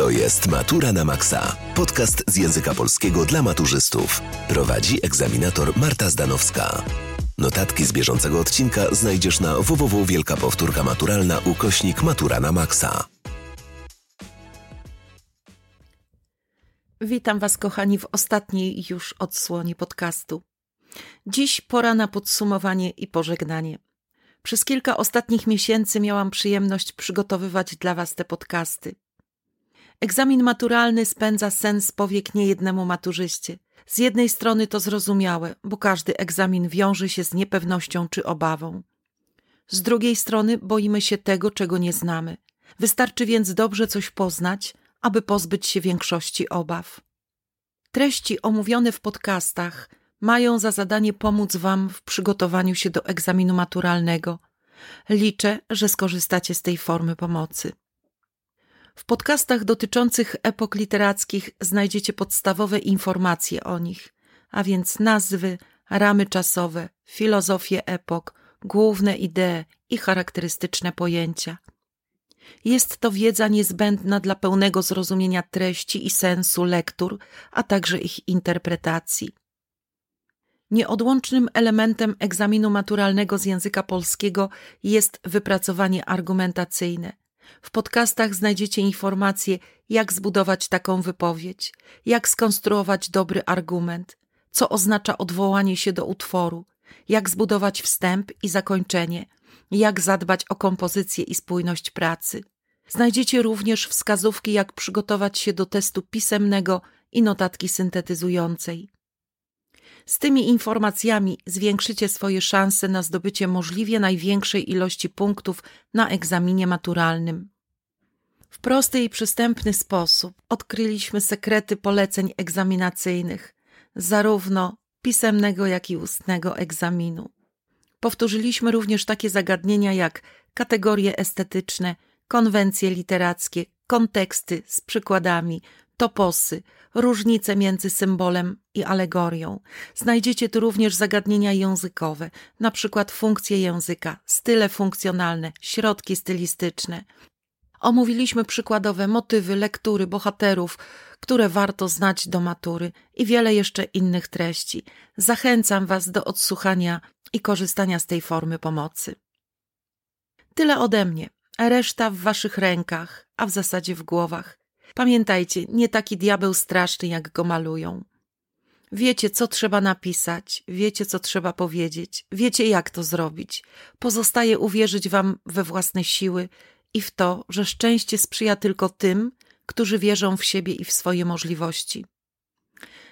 To jest Matura na Maxa. Podcast z języka polskiego dla maturzystów. Prowadzi egzaminator Marta Zdanowska. Notatki z bieżącego odcinka znajdziesz na www Wielka Powtórka Maturalna ukośnik Matura na Maxa. Witam Was, kochani, w ostatniej już odsłonie podcastu. Dziś pora na podsumowanie i pożegnanie. Przez kilka ostatnich miesięcy miałam przyjemność przygotowywać dla Was te podcasty. Egzamin maturalny spędza sens powiek niejednemu maturzyście. Z jednej strony to zrozumiałe, bo każdy egzamin wiąże się z niepewnością czy obawą. Z drugiej strony boimy się tego, czego nie znamy. Wystarczy więc dobrze coś poznać, aby pozbyć się większości obaw. Treści omówione w podcastach mają za zadanie pomóc Wam w przygotowaniu się do egzaminu maturalnego. Liczę, że skorzystacie z tej formy pomocy. W podcastach dotyczących epok literackich znajdziecie podstawowe informacje o nich, a więc nazwy, ramy czasowe, filozofię epok, główne idee i charakterystyczne pojęcia. Jest to wiedza niezbędna dla pełnego zrozumienia treści i sensu lektur, a także ich interpretacji. Nieodłącznym elementem egzaminu maturalnego z języka polskiego jest wypracowanie argumentacyjne. W podcastach znajdziecie informacje, jak zbudować taką wypowiedź, jak skonstruować dobry argument, co oznacza odwołanie się do utworu, jak zbudować wstęp i zakończenie, jak zadbać o kompozycję i spójność pracy. Znajdziecie również wskazówki, jak przygotować się do testu pisemnego i notatki syntetyzującej. Z tymi informacjami zwiększycie swoje szanse na zdobycie możliwie największej ilości punktów na egzaminie maturalnym. W prosty i przystępny sposób odkryliśmy sekrety poleceń egzaminacyjnych, zarówno pisemnego, jak i ustnego egzaminu. Powtórzyliśmy również takie zagadnienia jak kategorie estetyczne, konwencje literackie, konteksty z przykładami, toposy, różnice między symbolem i alegorią. Znajdziecie tu również zagadnienia językowe, na przykład funkcje języka, style funkcjonalne, środki stylistyczne. Omówiliśmy przykładowe motywy, lektury, bohaterów, które warto znać do matury i wiele jeszcze innych treści. Zachęcam Was do odsłuchania i korzystania z tej formy pomocy. Tyle ode mnie. Reszta w Waszych rękach, a w zasadzie w głowach. Pamiętajcie, nie taki diabeł straszny, jak go malują. Wiecie, co trzeba napisać, wiecie, co trzeba powiedzieć, wiecie, jak to zrobić. Pozostaje uwierzyć wam we własne siły i w to, że szczęście sprzyja tylko tym, którzy wierzą w siebie i w swoje możliwości.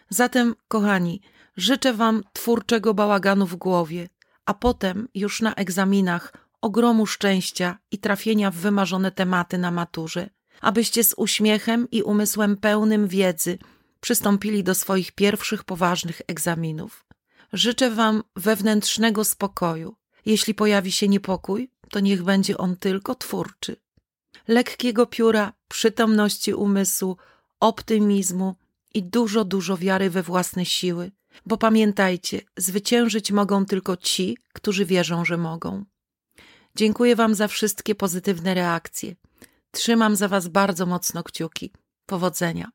Zatem, kochani, życzę wam twórczego bałaganu w głowie, a potem już na egzaminach ogromu szczęścia i trafienia w wymarzone tematy na maturze abyście z uśmiechem i umysłem pełnym wiedzy przystąpili do swoich pierwszych poważnych egzaminów. Życzę Wam wewnętrznego spokoju. Jeśli pojawi się niepokój, to niech będzie on tylko twórczy. Lekkiego pióra, przytomności umysłu, optymizmu i dużo, dużo wiary we własne siły, bo pamiętajcie, zwyciężyć mogą tylko ci, którzy wierzą, że mogą. Dziękuję Wam za wszystkie pozytywne reakcje. Trzymam za Was bardzo mocno kciuki. Powodzenia.